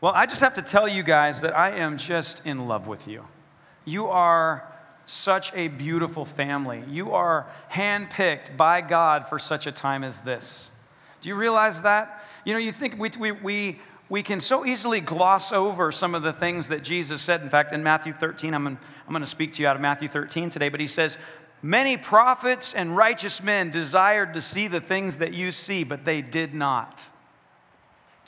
Well, I just have to tell you guys that I am just in love with you. You are such a beautiful family. You are handpicked by God for such a time as this. Do you realize that? You know, you think we, we, we, we can so easily gloss over some of the things that Jesus said. In fact, in Matthew 13, I'm, I'm going to speak to you out of Matthew 13 today, but he says, Many prophets and righteous men desired to see the things that you see, but they did not.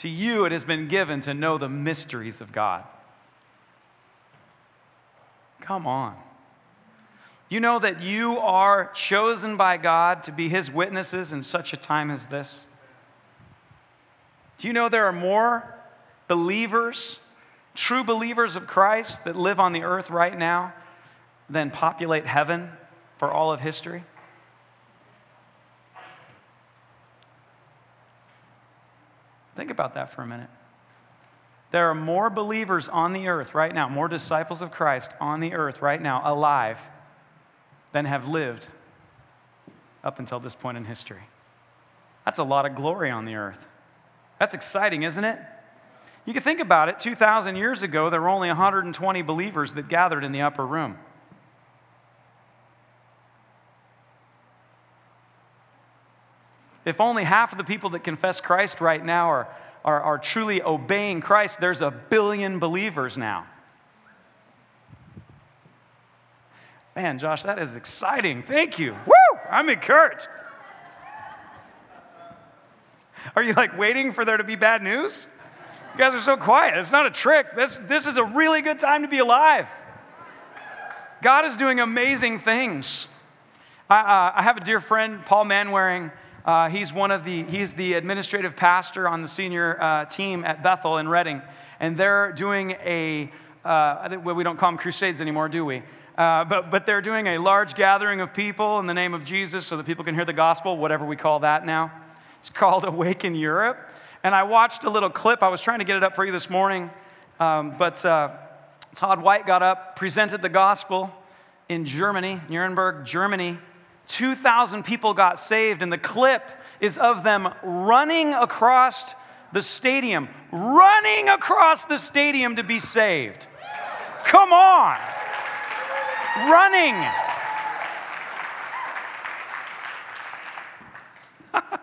To you it has been given to know the mysteries of God. Come on. You know that you are chosen by God to be His witnesses in such a time as this? Do you know there are more believers, true believers of Christ, that live on the earth right now than populate heaven for all of history? Think about that for a minute. There are more believers on the earth right now, more disciples of Christ on the earth right now, alive, than have lived up until this point in history. That's a lot of glory on the earth. That's exciting, isn't it? You can think about it 2,000 years ago, there were only 120 believers that gathered in the upper room. If only half of the people that confess Christ right now are, are, are truly obeying Christ, there's a billion believers now. Man, Josh, that is exciting. Thank you. Woo! I'm encouraged. Are you like waiting for there to be bad news? You guys are so quiet. It's not a trick. This, this is a really good time to be alive. God is doing amazing things. I, uh, I have a dear friend, Paul Manwaring. Uh, he's one of the, he's the administrative pastor on the senior uh, team at Bethel in Redding. And they're doing a, uh, well, we don't call them crusades anymore, do we? Uh, but, but they're doing a large gathering of people in the name of Jesus so that people can hear the gospel, whatever we call that now. It's called Awaken Europe. And I watched a little clip. I was trying to get it up for you this morning. Um, but uh, Todd White got up, presented the gospel in Germany, Nuremberg, Germany. 2,000 people got saved, and the clip is of them running across the stadium, running across the stadium to be saved. Come on! Running!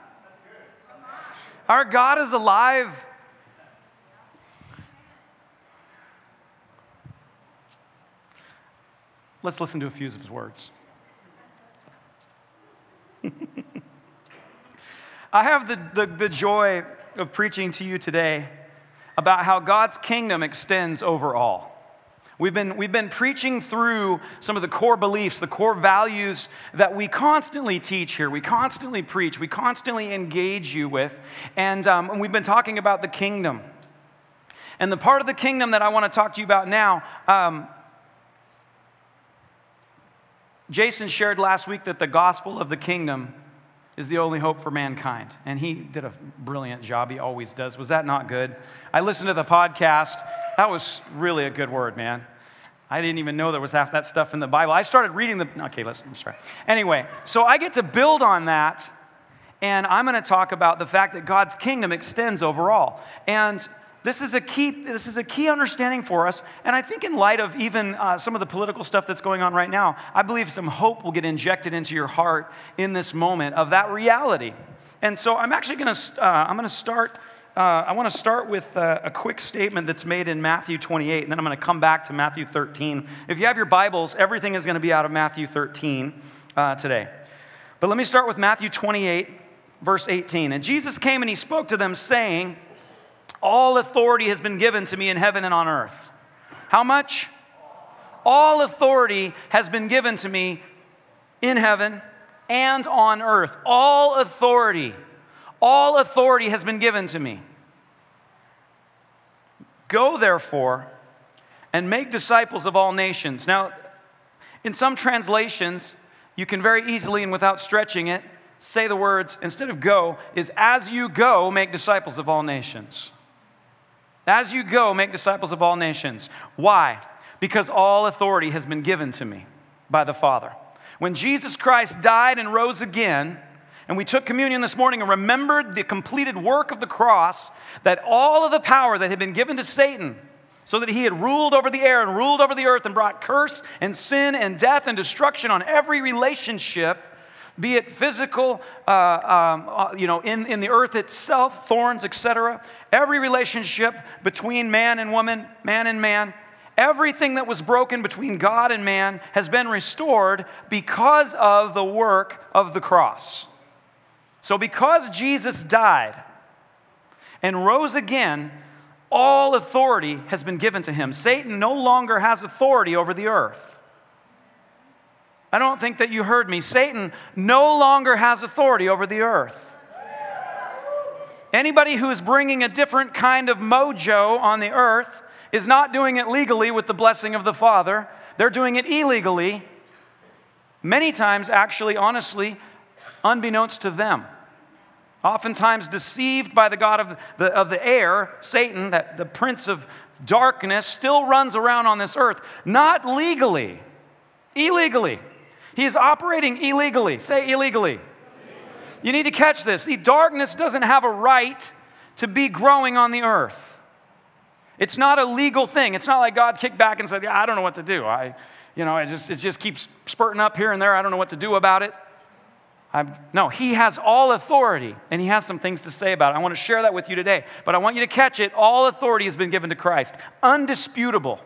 Our God is alive. Let's listen to a few of his words. I have the, the, the, joy of preaching to you today about how God's kingdom extends over all. We've been, we've been preaching through some of the core beliefs, the core values that we constantly teach here. We constantly preach, we constantly engage you with. And, um, and we've been talking about the kingdom. And the part of the kingdom that I want to talk to you about now, um, Jason shared last week that the gospel of the kingdom is the only hope for mankind. And he did a brilliant job. He always does. Was that not good? I listened to the podcast. That was really a good word, man. I didn't even know there was half that stuff in the Bible. I started reading the. Okay, let's. I'm sorry. Anyway, so I get to build on that, and I'm going to talk about the fact that God's kingdom extends overall. And this is a key, this is a key understanding for us. And I think, in light of even uh, some of the political stuff that's going on right now, I believe some hope will get injected into your heart in this moment of that reality. And so I'm actually going to, uh, I'm going to start. Uh, I want to start with uh, a quick statement that's made in Matthew 28, and then I'm going to come back to Matthew 13. If you have your Bibles, everything is going to be out of Matthew 13 uh, today. But let me start with Matthew 28, verse 18. And Jesus came and he spoke to them, saying, all authority has been given to me in heaven and on earth. How much? All authority has been given to me in heaven and on earth. All authority. All authority has been given to me. Go, therefore, and make disciples of all nations. Now, in some translations, you can very easily and without stretching it say the words, instead of go, is as you go, make disciples of all nations. As you go, make disciples of all nations. Why? Because all authority has been given to me by the Father. When Jesus Christ died and rose again, And we took communion this morning and remembered the completed work of the cross, that all of the power that had been given to Satan, so that he had ruled over the air and ruled over the earth and brought curse and sin and death and destruction on every relationship, be it physical, uh, um, uh, you know, in, in the earth itself, thorns, etc. Every relationship between man and woman, man and man, everything that was broken between God and man has been restored because of the work of the cross. So, because Jesus died and rose again, all authority has been given to him. Satan no longer has authority over the earth. I don't think that you heard me. Satan no longer has authority over the earth. Anybody who is bringing a different kind of mojo on the earth is not doing it legally with the blessing of the Father. They're doing it illegally, many times, actually, honestly, unbeknownst to them. Oftentimes deceived by the God of the, of the air, Satan, that the prince of darkness, still runs around on this earth, not legally, illegally. He is operating illegally. Say illegally. You need to catch this. See, darkness doesn't have a right to be growing on the earth. It's not a legal thing. It's not like God kicked back and said, yeah, I don't know what to do. I, you know, it just, it just keeps spurting up here and there. I don't know what to do about it. I'm, no, he has all authority and he has some things to say about it. I want to share that with you today, but I want you to catch it. All authority has been given to Christ, undisputable.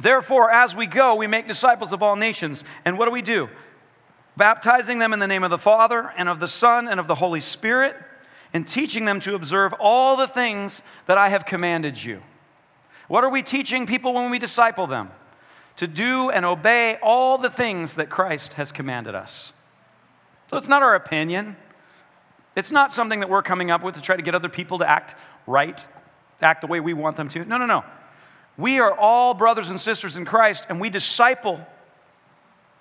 Therefore, as we go, we make disciples of all nations. And what do we do? Baptizing them in the name of the Father and of the Son and of the Holy Spirit, and teaching them to observe all the things that I have commanded you. What are we teaching people when we disciple them? To do and obey all the things that Christ has commanded us. So it's not our opinion. It's not something that we're coming up with to try to get other people to act right, act the way we want them to. No, no, no. We are all brothers and sisters in Christ, and we disciple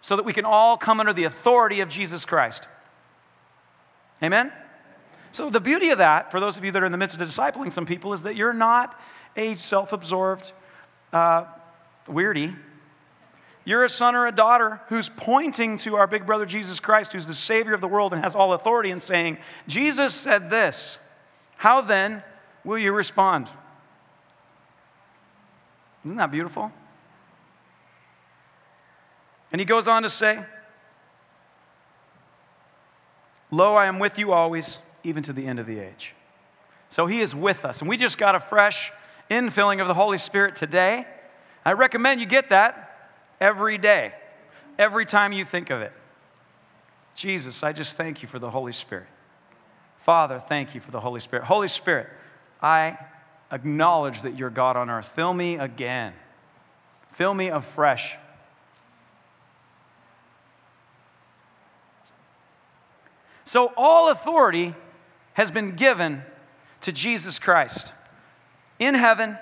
so that we can all come under the authority of Jesus Christ. Amen? So, the beauty of that, for those of you that are in the midst of discipling some people, is that you're not a self absorbed uh, weirdy. You're a son or a daughter who's pointing to our big brother Jesus Christ, who's the Savior of the world and has all authority, and saying, Jesus said this. How then will you respond? Isn't that beautiful? And he goes on to say, Lo, I am with you always, even to the end of the age. So he is with us. And we just got a fresh infilling of the Holy Spirit today. I recommend you get that every day, every time you think of it. Jesus, I just thank you for the Holy Spirit. Father, thank you for the Holy Spirit. Holy Spirit, I acknowledge that you're God on earth. Fill me again. Fill me afresh. So, all authority has been given to Jesus Christ in heaven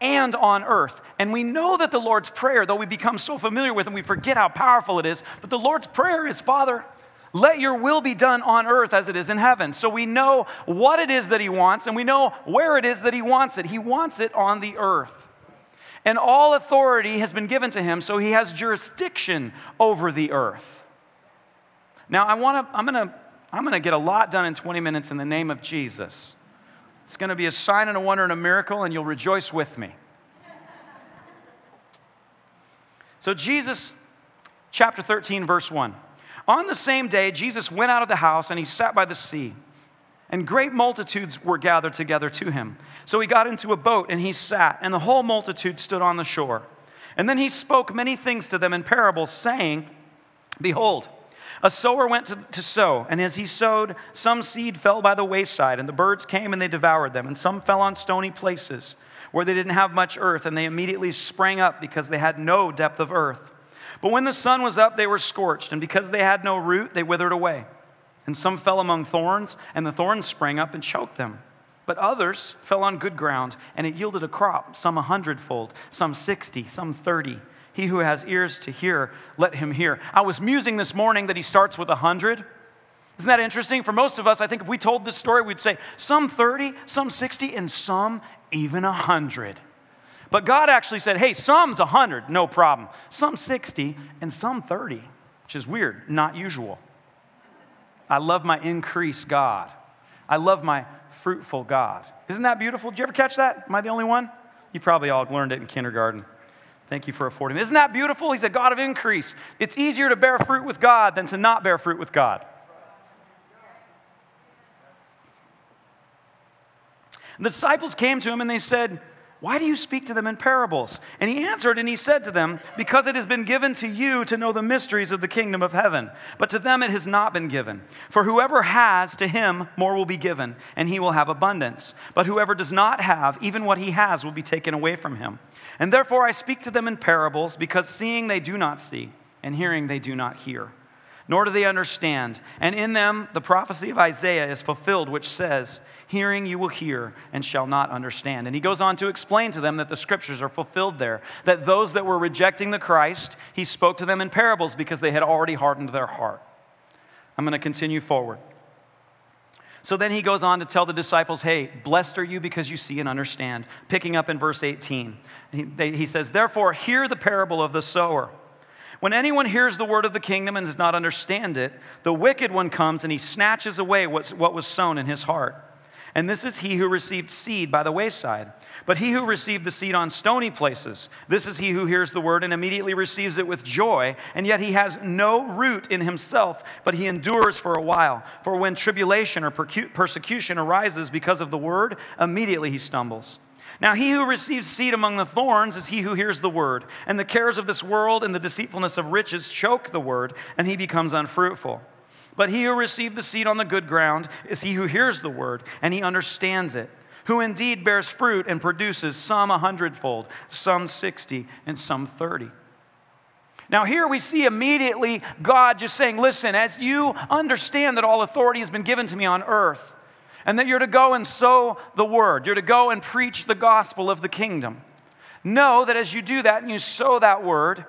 and on earth. And we know that the Lord's Prayer, though we become so familiar with it, we forget how powerful it is, but the Lord's Prayer is Father, let your will be done on earth as it is in heaven. So we know what it is that he wants and we know where it is that he wants it. He wants it on the earth. And all authority has been given to him, so he has jurisdiction over the earth. Now, I want to, I'm going to, I'm going to get a lot done in 20 minutes in the name of Jesus. It's going to be a sign and a wonder and a miracle, and you'll rejoice with me. So, Jesus, chapter 13, verse 1. On the same day, Jesus went out of the house and he sat by the sea. And great multitudes were gathered together to him. So he got into a boat and he sat, and the whole multitude stood on the shore. And then he spoke many things to them in parables, saying, Behold, a sower went to, to, sow, and as he sowed, some seed fell by the wayside, and the birds came and they devoured them, and some fell on stony places where they didn't have much earth, and they immediately sprang up because they had no depth of earth. But when the sun was up, they were scorched, and because they had no root, they withered away. And some fell among thorns, and the thorns sprang up and choked them. But others fell on good ground, and it yielded a crop, some a hundredfold, some sixty, some thirty. He who has ears to hear, let him hear. I was musing this morning that he starts with a hundred. Isn't that interesting? For most of us, I think if we told this story, we'd say some 30, some 60, and some even a hundred. But God actually said, hey, some's 100, no problem. Some 60, and some 30, which is weird, not usual. I love my increase God. I love my fruitful God. Isn't that beautiful? Did you ever catch that? Am I the only one? You probably all learned it in kindergarten. Thank you for affording me. Isn't that beautiful? He's a God of increase. It's easier to bear fruit with God than to not bear fruit with God. The disciples came to him and they said, why do you speak to them in parables? And he answered and he said to them, Because it has been given to you to know the mysteries of the kingdom of heaven, but to them it has not been given. For whoever has, to him more will be given, and he will have abundance. But whoever does not have, even what he has will be taken away from him. And therefore I speak to them in parables, because seeing they do not see, and hearing they do not hear nor do they understand. And in them the prophecy of Isaiah is fulfilled, which says, Hearing you will hear and shall not understand. And he goes on to explain to them that the scriptures are fulfilled there, that those that were rejecting the Christ, he spoke to them in parables because they had already hardened their heart. I'm going to continue forward. So then he goes on to tell the disciples, Hey, blessed are you because you see and understand. Picking up in verse 18, he, says, Therefore, hear the parable of the sower. When anyone hears the word of the kingdom and does not understand it, the wicked one comes and he snatches away what was sown in his heart. And this is he who received seed by the wayside. But he who received the seed on stony places, this is he who hears the word and immediately receives it with joy, and yet he has no root in himself, but he endures for a while. For when tribulation or persecution arises because of the word, immediately he stumbles. Now, he who receives seed among the thorns is he who hears the word, and the cares of this world and the deceitfulness of riches choke the word, and he becomes unfruitful. But he who received the seed on the good ground is he who hears the word, and he understands it, who indeed bears fruit and produces some a hundredfold, some sixty, and some thirty. Now, here we see immediately God just saying, Listen, as you understand that all authority has been given to me on earth, and that you're to go and sow the word. You're to go and preach the gospel of the kingdom. Know that as you do that and you sow that word,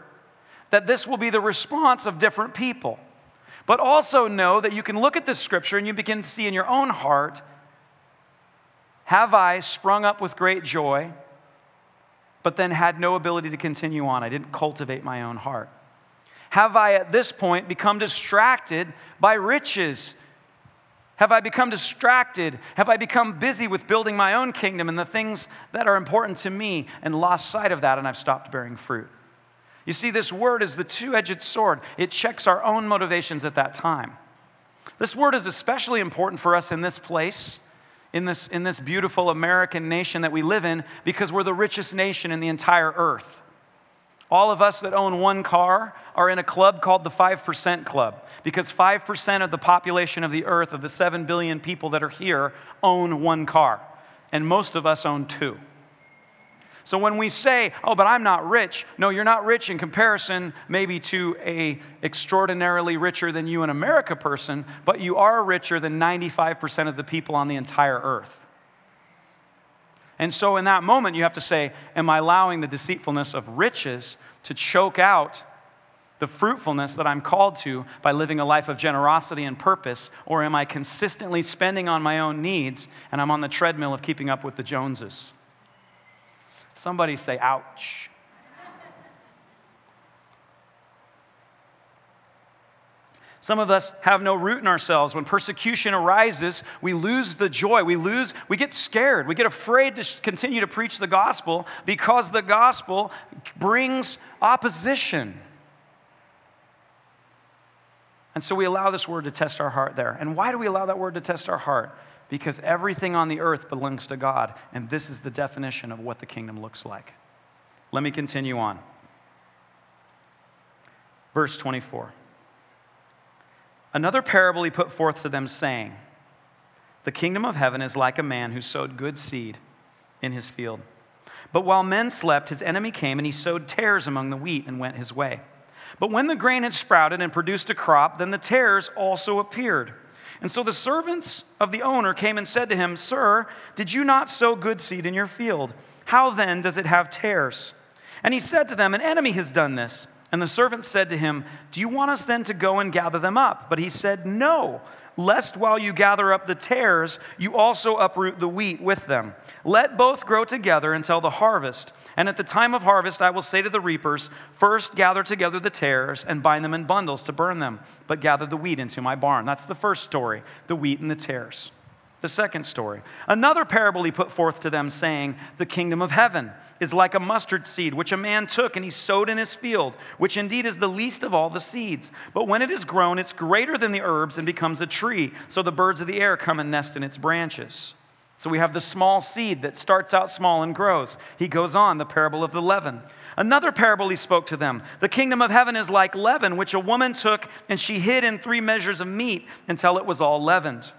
that this will be the response of different people. But also know that you can look at this scripture and you begin to see in your own heart have I sprung up with great joy, but then had no ability to continue on? I didn't cultivate my own heart. Have I at this point become distracted by riches have I become distracted? Have I become busy with building my own kingdom and the things that are important to me and lost sight of that and I've stopped bearing fruit? You see, this word is the two edged sword, it checks our own motivations at that time. This word is especially important for us in this place, in this, in this beautiful American nation that we live in, because we're the richest nation in the entire earth. All of us that own one car are in a club called the 5% Club because 5% of the population of the earth, of the 7 billion people that are here, own one car. And most of us own two. So when we say, "Oh, but I'm not rich," no, you're not rich in comparison maybe to a extraordinarily richer than you in America person, but you are richer than 95% of the people on the entire earth. And so in that moment, you have to say, Am I allowing the deceitfulness of riches to choke out the fruitfulness that I'm called to by living a life of generosity and purpose? Or am I consistently spending on my own needs and I'm on the treadmill of keeping up with the Joneses? Somebody say, Ouch. Some of us have no root in ourselves. When persecution arises, we lose the joy. We lose, we get scared. We get afraid to continue to preach the gospel because the gospel brings opposition. And so we allow this word to test our heart there. And why do we allow that word to test our heart? Because everything on the earth belongs to God, and this is the definition of what the kingdom looks like. Let me continue on. Verse 24. Another parable he put forth to them, saying, The kingdom of heaven is like a man who sowed good seed in his field. But while men slept, his enemy came and he sowed tares among the wheat and went his way. But when the grain had sprouted and produced a crop, then the tares also appeared. And so the servants of the owner came and said to him, Sir, did you not sow good seed in your field? How then does it have tares? And he said to them, An enemy has done this. And the servant said to him, Do you want us then to go and gather them up? But he said, No, lest while you gather up the tares, you also uproot the wheat with them. Let both grow together until the harvest. And at the time of harvest, I will say to the reapers, First gather together the tares and bind them in bundles to burn them, but gather the wheat into my barn. That's the first story the wheat and the tares. The second story. Another parable he put forth to them, saying, The kingdom of heaven is like a mustard seed, which a man took and he sowed in his field, which indeed is the least of all the seeds. But when it is grown, it's greater than the herbs and becomes a tree, so the birds of the air come and nest in its branches. So we have the small seed that starts out small and grows. He goes on, the parable of the leaven. Another parable he spoke to them The kingdom of heaven is like leaven, which a woman took and she hid in three measures of meat until it was all leavened.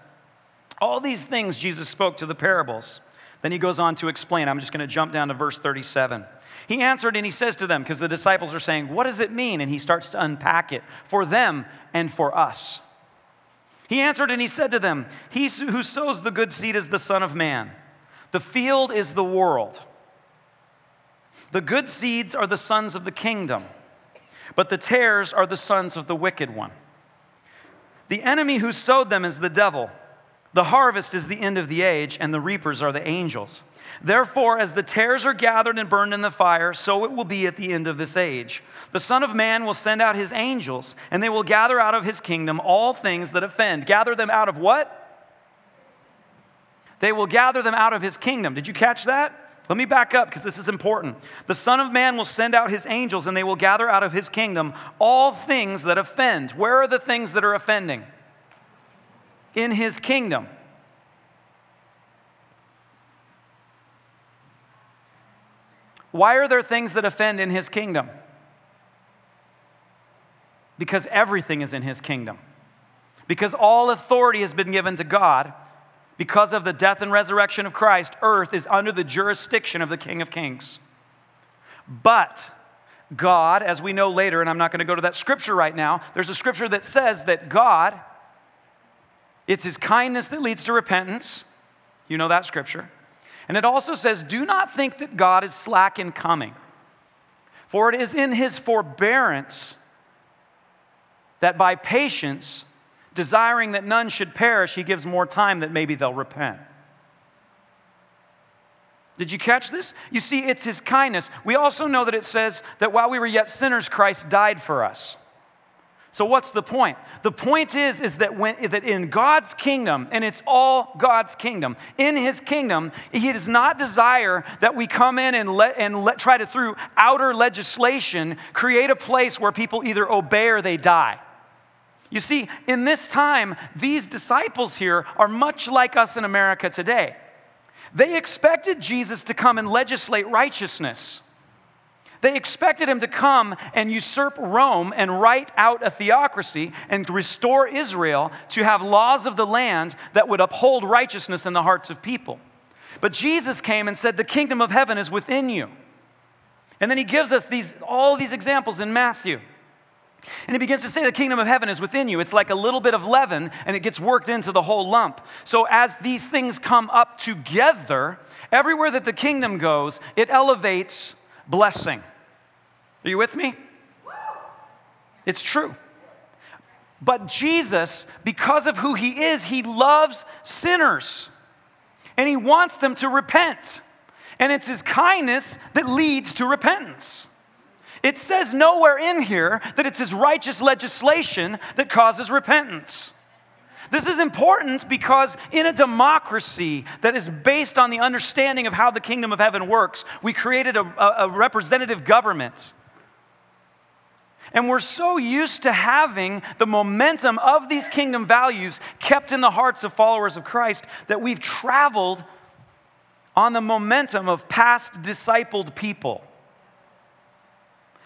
All these things Jesus spoke to the parables. Then he goes on to explain. I'm just going to jump down to verse 37. He answered and he says to them, because the disciples are saying, What does it mean? And he starts to unpack it for them and for us. He answered and he said to them, He who sows the good seed is the Son of Man. The field is the world. The good seeds are the sons of the kingdom, but the tares are the sons of the wicked one. The enemy who sowed them is the devil. The harvest is the end of the age, and the reapers are the angels. Therefore, as the tares are gathered and burned in the fire, so it will be at the end of this age. The Son of Man will send out his angels, and they will gather out of his kingdom all things that offend. Gather them out of what? They will gather them out of his kingdom. Did you catch that? Let me back up because this is important. The Son of Man will send out his angels, and they will gather out of his kingdom all things that offend. Where are the things that are offending? In his kingdom. Why are there things that offend in his kingdom? Because everything is in his kingdom. Because all authority has been given to God. Because of the death and resurrection of Christ, earth is under the jurisdiction of the King of Kings. But God, as we know later, and I'm not going to go to that scripture right now, there's a scripture that says that God it's his kindness that leads to repentance. You know that scripture. And it also says, Do not think that God is slack in coming, for it is in his forbearance that by patience, desiring that none should perish, he gives more time that maybe they'll repent. Did you catch this? You see, it's his kindness. We also know that it says that while we were yet sinners, Christ died for us. So what's the point? The point is is that when that in God's kingdom and it's all God's kingdom. In his kingdom, he does not desire that we come in and let and let try to through outer legislation create a place where people either obey or they die. You see, in this time, these disciples here are much like us in America today. They expected Jesus to come and legislate righteousness. They expected him to come and usurp Rome and write out a theocracy and restore Israel to have laws of the land that would uphold righteousness in the hearts of people. But Jesus came and said, The kingdom of heaven is within you. And then he gives us these, all these examples in Matthew. And he begins to say the kingdom of heaven is within you. It's like a little bit of leaven and it gets worked into the whole lump. So as these things come up together, everywhere that the kingdom goes, it elevates blessing. Are you with me? It's true. But Jesus, because of who he is, he loves sinners and he wants them to repent. And it's his kindness that leads to repentance. It says nowhere in here that it's his righteous legislation that causes repentance. This is important because in a democracy that is based on the understanding of how the kingdom of heaven works, we created a, a, representative government and we're so used to having the momentum of these kingdom values kept in the hearts of followers of Christ that we've traveled on the momentum of past discipled people.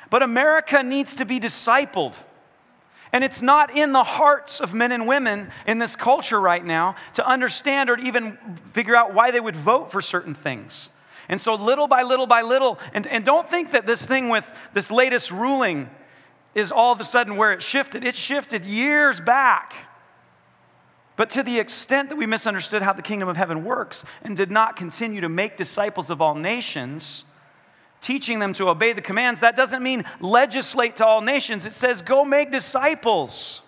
But America needs to be discipled. And it's not in the hearts of men and women in this culture right now to understand or even figure out why they would vote for certain things. And so, little by little by little, and, and don't think that this thing with this latest ruling is all of a sudden where it shifted. It shifted years back. But to the extent that we misunderstood how the kingdom of heaven works and did not continue to make disciples of all nations, teaching them to obey the commands, that doesn't mean legislate to all nations. It says go make disciples,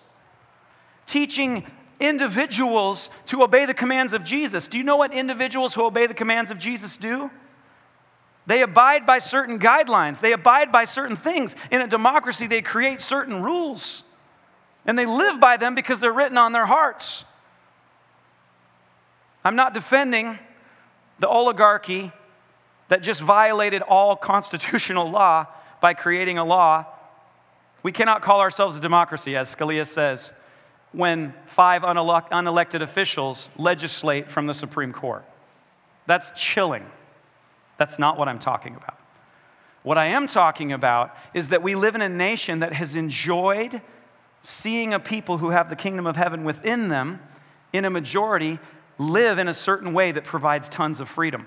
teaching individuals to obey the commands of Jesus. Do you know what individuals who obey the commands of Jesus do? They abide by certain guidelines, they abide by certain things. In a democracy, they create certain rules, and they live by them because they're written on their hearts. I'm not defending the oligarchy that just violated all constitutional law by creating a law. We cannot call ourselves a democracy, as Scalia says, when five unelected officials legislate from the Supreme Court. That's chilling. That's not what I'm talking about. What I am talking about is that we live in a nation that has enjoyed seeing a people who have the kingdom of heaven within them in a majority live in a certain way that provides tons of freedom.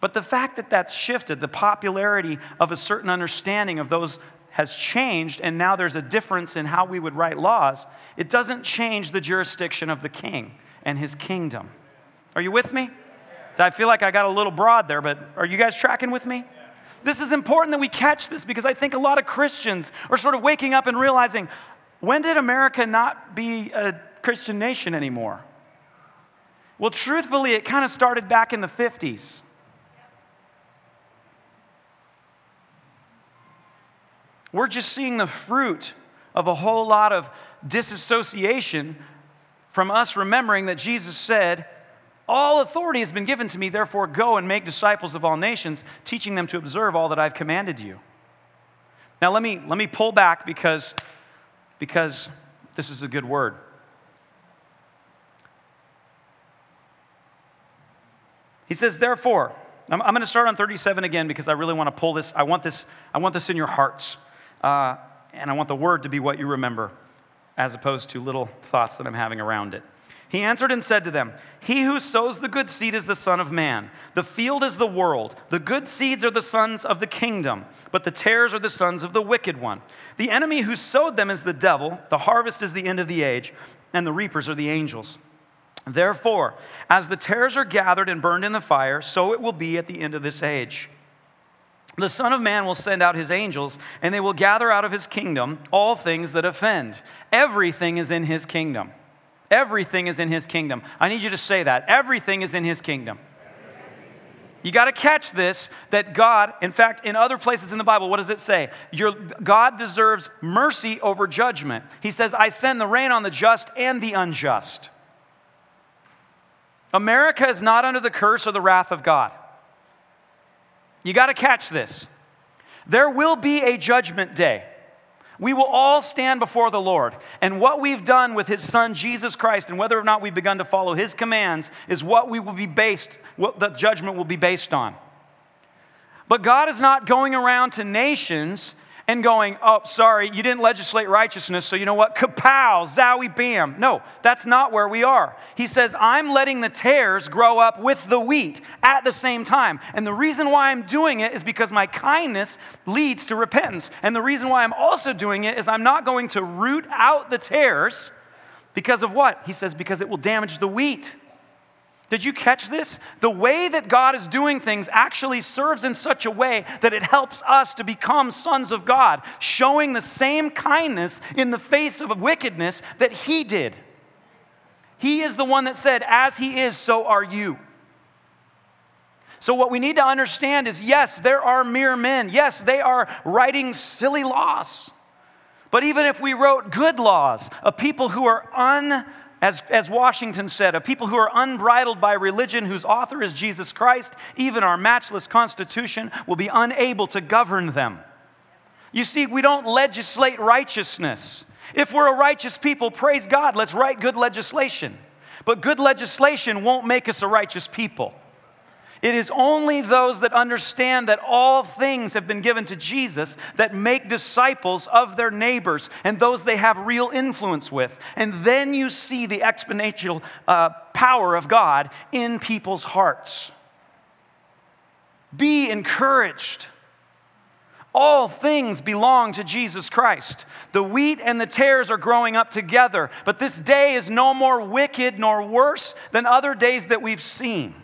But the fact that that's shifted, the popularity of a certain understanding of those has changed, and now there's a difference in how we would write laws, it doesn't change the jurisdiction of the king and his kingdom. Are you with me? I feel like I got a little broad there, but are you guys tracking with me? This is important that we catch this because I think a lot of Christians are sort of waking up and realizing when did America not be a Christian nation anymore? Well, truthfully, it kind of started back in the 50s. We're just seeing the fruit of a whole lot of disassociation from us remembering that Jesus said, All authority has been given to me, therefore go and make disciples of all nations, teaching them to observe all that I've commanded you. Now, let me, let me pull back because, because this is a good word. He says, therefore, I'm, I'm going to start on 37 again because I really want to pull this. I want this, I want this in your hearts. Uh, and I want the word to be what you remember as opposed to little thoughts that I'm having around it. He answered and said to them, He who sows the good seed is the Son of Man. The field is the world. The good seeds are the sons of the kingdom, but the tares are the sons of the wicked one. The enemy who sowed them is the devil. The harvest is the end of the age, and the reapers are the angels. Therefore, as the tares are gathered and burned in the fire, so it will be at the end of this age. The Son of Man will send out his angels, and they will gather out of his kingdom all things that offend. Everything is in his kingdom. Everything is in his kingdom. I need you to say that. Everything is in his kingdom. You got to catch this that God, in fact, in other places in the Bible, what does it say? Your, God deserves mercy over judgment. He says, I send the rain on the just and the unjust. America is not under the curse or the wrath of God. You got to catch this. There will be a judgment day. We will all stand before the Lord. And what we've done with his son Jesus Christ and whether or not we've begun to follow his commands is what we will be based, what the judgment will be based on. But God is not going around to nations and going, oh, sorry, you didn't legislate righteousness, so you know what? Kapow, zowie, bam. No, that's not where we are. He says, I'm letting the tares grow up with the wheat at the same time. And the reason why I'm doing it is because my kindness leads to repentance. And the reason why I'm also doing it is I'm not going to root out the tares because of what? He says, because it will damage the wheat. Did you catch this? The way that God is doing things actually serves in such a way that it helps us to become sons of God, showing the same kindness in the face of wickedness that He did. He is the one that said, As He is, so are you. So, what we need to understand is yes, there are mere men. Yes, they are writing silly laws. But even if we wrote good laws of people who are un as, as Washington said, a people who are unbridled by religion, whose author is Jesus Christ, even our matchless Constitution will be unable to govern them. You see, we don't legislate righteousness. If we're a righteous people, praise God, let's write good legislation. But good legislation won't make us a righteous people. It is only those that understand that all things have been given to Jesus that make disciples of their neighbors and those they have real influence with. And then you see the exponential uh, power of God in people's hearts. Be encouraged. All things belong to Jesus Christ. The wheat and the tares are growing up together, but this day is no more wicked nor worse than other days that we've seen.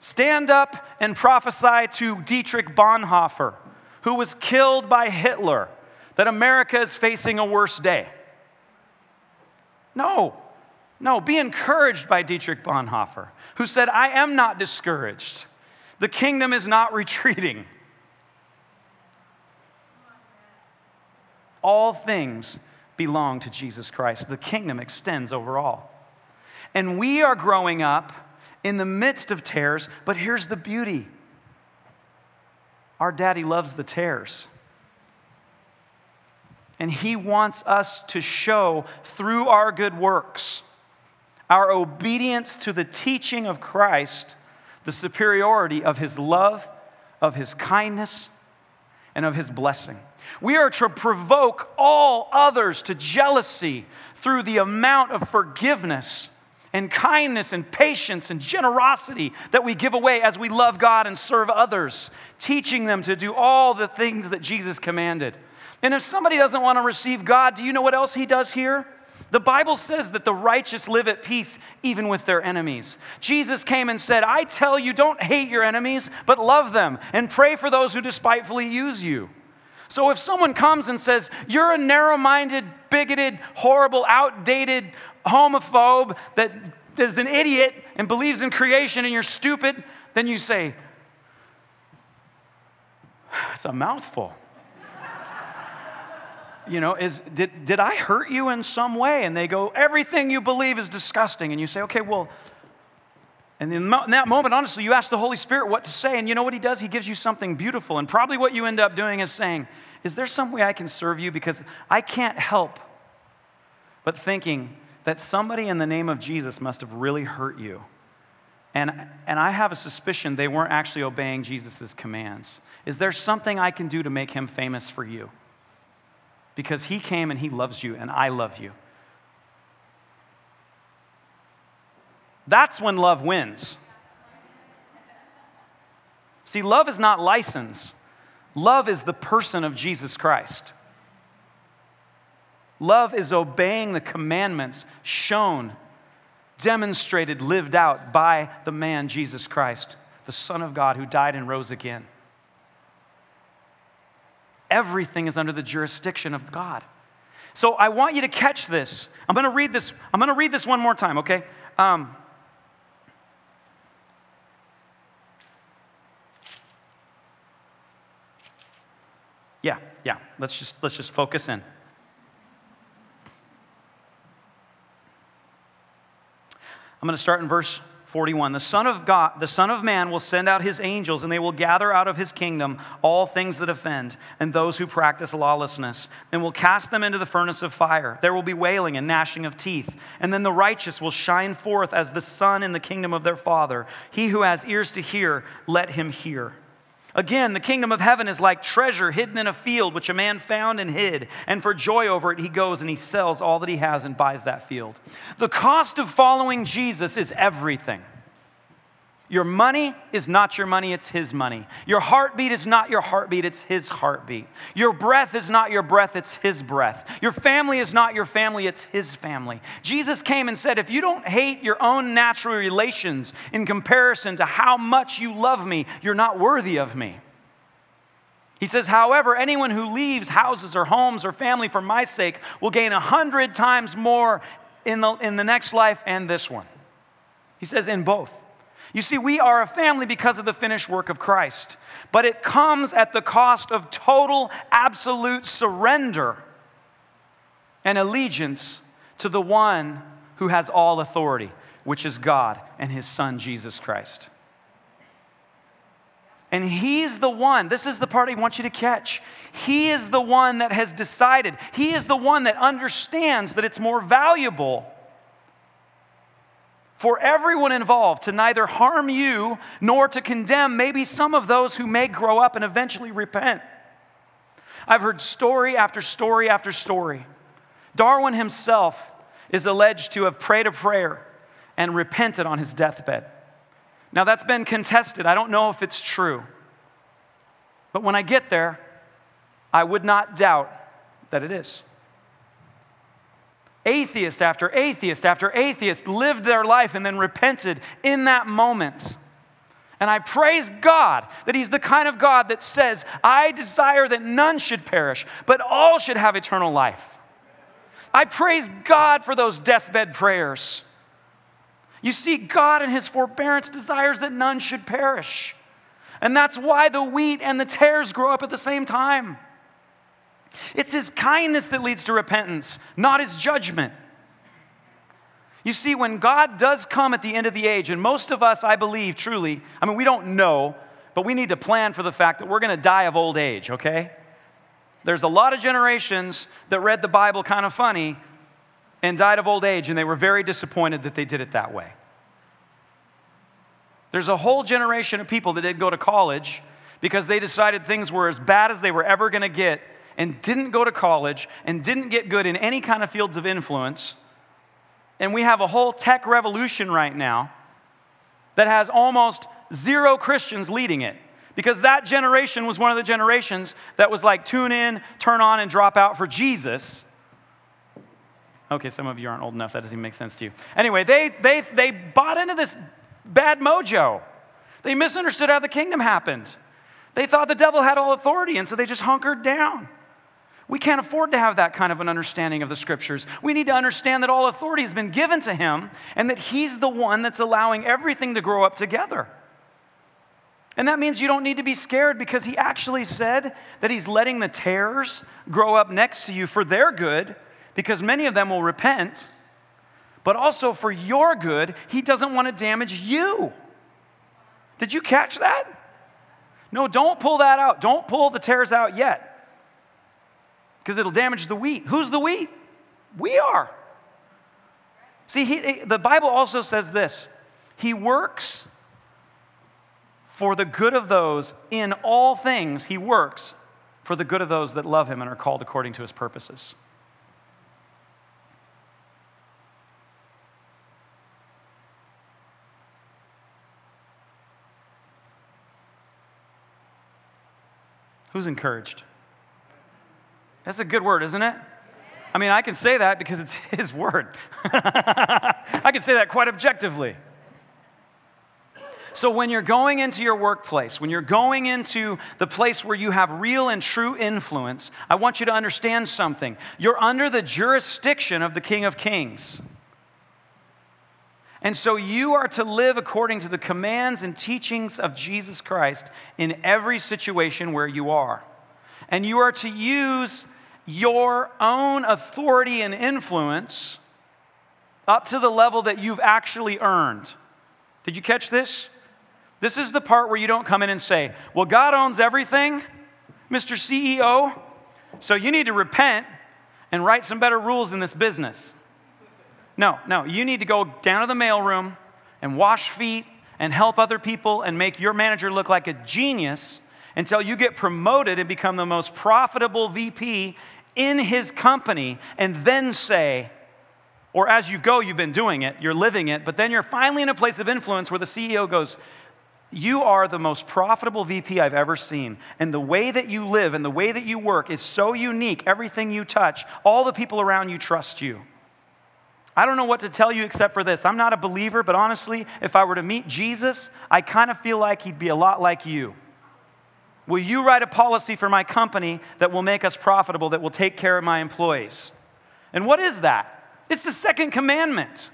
Stand up and prophesy to Dietrich Bonhoeffer, who was killed by Hitler, that America is facing a worse day. No, no. Be encouraged by Dietrich Bonhoeffer, who said, I am not discouraged. The kingdom is not retreating. All things belong to Jesus Christ. The kingdom extends over all. And we are growing up in the midst of tares, but here's the beauty our daddy loves the tares. And he wants us to show through our good works, our obedience to the teaching of Christ, the superiority of his love, of his kindness, and of his blessing. We are to provoke all others to jealousy through the amount of forgiveness and kindness and patience and generosity that we give away as we love God and serve others, teaching them to do all the things that Jesus commanded. And if somebody doesn't want to receive God, do you know what else he does here? The Bible says that the righteous live at peace even with their enemies. Jesus came and said, I tell you, don't hate your enemies, but love them and pray for those who despitefully use you. So if someone comes and says, You're a narrow minded, bigoted, horrible, outdated homophobe that is an idiot and believes in creation and you're stupid, then you say, It's a mouthful. you know, is did, did I hurt you in some way? And they go, Everything you believe is disgusting. And you say, Okay, well, and in that moment, honestly, you ask the Holy Spirit what to say, and you know what He does? He gives you something beautiful. And probably what you end up doing is saying, Is there some way I can serve you? Because I can't help but thinking that somebody in the name of Jesus must have really hurt you. And, and I have a suspicion they weren't actually obeying Jesus' commands. Is there something I can do to make him famous for you? Because he came and he loves you, and I love you. That's when love wins. See, love is not license, love is the person of Jesus Christ. Love is obeying the commandments shown, demonstrated, lived out by the man Jesus Christ, the Son of God who died and rose again. Everything is under the jurisdiction of God. So I want you to catch this. I'm going to read this. I'm going to read this one more time, okay? Um, Yeah, yeah. Let's just let's just focus in. I'm going to start in verse 41. The Son of God, the Son of Man will send out his angels, and they will gather out of his kingdom all things that offend, and those who practice lawlessness, and will cast them into the furnace of fire. There will be wailing and gnashing of teeth. And then the righteous will shine forth as the sun in the kingdom of their Father. He who has ears to hear, let him hear. Again, the kingdom of heaven is like treasure hidden in a field, which a man found and hid. And for joy over it, he goes and he sells all that he has and buys that field. The cost of following Jesus is everything. Your money is not your money, it's His money. Your heartbeat is not your heartbeat, it's His heartbeat. Your breath is not your breath, it's His breath. Your family is not your family, it's His family. Jesus came and said, If you don't hate your own natural relations in comparison to how much you love me, you're not worthy of me. He says, However, anyone who leaves houses or homes or family for my sake will gain a hundred times more in the, in the next life and this one. He says, In both. You see, we are a family because of the finished work of Christ, but it comes at the cost of total, absolute surrender and allegiance to the one who has all authority, which is God and his Son, Jesus Christ. And he's the one, this is the part I want you to catch. He is the one that has decided, he is the one that understands that it's more valuable for everyone involved to neither harm you nor to condemn maybe some of those who may grow up and eventually repent. I've heard story after story after story. Darwin himself is alleged to have prayed a prayer and repented on his deathbed. Now, that's been contested. I don't know if it's true. But when I get there, I would not doubt that it is atheist after atheist after atheist lived their life and then repented in that moment. And I praise God that He's the kind of God that says, I desire that none should perish, but all should have eternal life. I praise God for those deathbed prayers. You see, God in His forbearance desires that none should perish. And that's why the wheat and the tares grow up at the same time. It's His kindness that leads to repentance, not His judgment. You see, when God does come at the end of the age, and most of us, I believe, truly, I mean, we don't know, but we need to plan for the fact that we're going to die of old age, okay? There's a lot of generations that read the Bible kind of funny and died of old age, and they were very disappointed that they did it that way. There's a whole generation of people that didn't go to college because they decided things were as bad as they were ever going to get and didn't go to college and didn't get good in any kind of fields of influence. And we have a whole tech revolution right now that has almost zero Christians leading it because that generation was one of the generations that was like tune in, turn on, and drop out for Jesus. Okay, some of you aren't old enough, that doesn't even make sense to you. Anyway, they, they, they bought into this bad mojo. They misunderstood how the kingdom happened. They thought the devil had all authority, and so they just hunkered down. We can't afford to have that kind of an understanding of the scriptures. We need to understand that all authority has been given to him and that he's the one that's allowing everything to grow up together. And that means you don't need to be scared because he actually said that he's letting the tares grow up next to you for their good because many of them will repent, but also for your good. He doesn't want to damage you. Did you catch that? No, don't pull that out. Don't pull the tares out yet because it'll damage the wheat. Who's the wheat? We are. See, he, the Bible also says this He works for the good of those in all things he works for the good of those that love him and are called according to his purposes. Who's encouraged? That's a good word, isn't it? I mean, I can say that because it's his word. I can say that quite objectively. So, when you're going into your workplace, when you're going into the place where you have real and true influence, I want you to understand something. You're under the jurisdiction of the King of Kings. And so you are to live according to the commands and teachings of Jesus Christ in every situation where you are. And you are to use your own authority and influence up to the level that you've actually earned. Did you catch this? This is the part where you don't come in and say, Well, God owns everything, Mr. CEO, so you need to repent and write some better rules in this business. No, no, you need to go down to the mailroom and wash feet and help other people and make your manager look like a genius until you get promoted and become the most profitable VP in his company, and then say, or as you go, you've been doing it, you're living it, but then you're finally in a place of influence where the CEO goes, you are the most profitable VP I've ever seen. And the way that you live and the way that you work is so unique. Everything you touch, all the people around you trust you. I don't know what to tell you except for this. I'm not a believer, but honestly, if I were to meet Jesus, I kind of feel like he'd be a lot like you. Will you write a policy for my company that will make us profitable, that will take care of my employees? And what is that? It's the second commandment.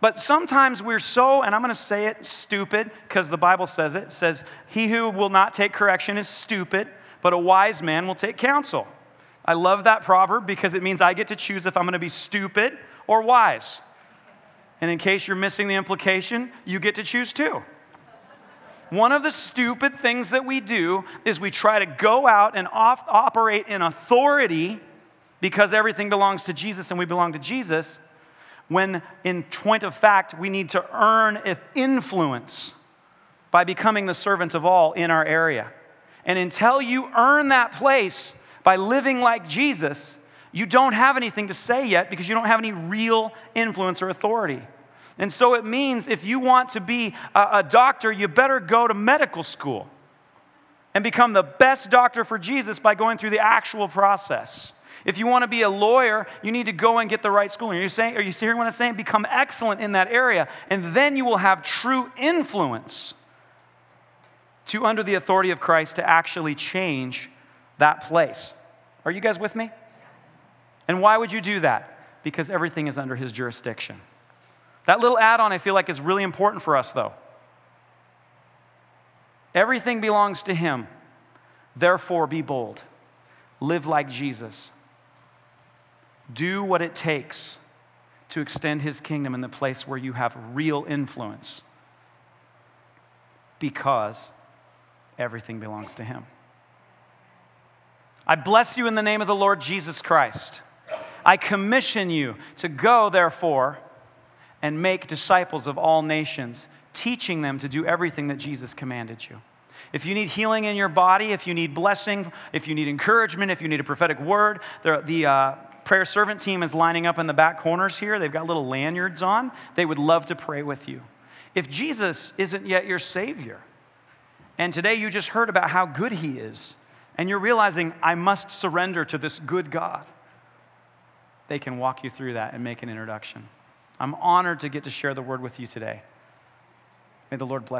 But sometimes we're so, and I'm going to say it, stupid, because the Bible says it, says, He who will not take correction is stupid, but a wise man will take counsel. I love that proverb because it means I get to choose if I'm going to be stupid or wise. And in case you're missing the implication, you get to choose too. One of the stupid things that we do is we try to go out and off, operate in authority because everything belongs to Jesus and we belong to Jesus when in point of fact we need to earn influence by becoming the servant of all in our area. And until you earn that place by living like Jesus, you don't have anything to say yet because you don't have any real influence or authority. And so it means if you want to be a, a doctor, you better go to medical school and become the best doctor for Jesus by going through the actual process. If you want to be a lawyer, you need to go and get the right schooling. Are you, saying, are you hearing what I'm saying? Become excellent in that area, and then you will have true influence to, under the authority of Christ, to actually change that place. Are you guys with me? And why would you do that? Because everything is under his jurisdiction. That little add on I feel like is really important for us, though. Everything belongs to him. Therefore, be bold. Live like Jesus. Do what it takes to extend his kingdom in the place where you have real influence because everything belongs to him. I bless you in the name of the Lord Jesus Christ. I commission you to go, therefore, and make disciples of all nations, teaching them to do everything that Jesus commanded you. If you need healing in your body, if you need blessing, if you need encouragement, if you need a prophetic word, the, uh, prayer servant team is lining up in the back corners here. They've got little lanyards on. They would love to pray with you. If Jesus isn't yet your Savior, and today you just heard about how good He is, and you're realizing, I must surrender to this good God, they can walk you through that and make an introduction. I'm honored to get to share the word with you today. May the Lord bless.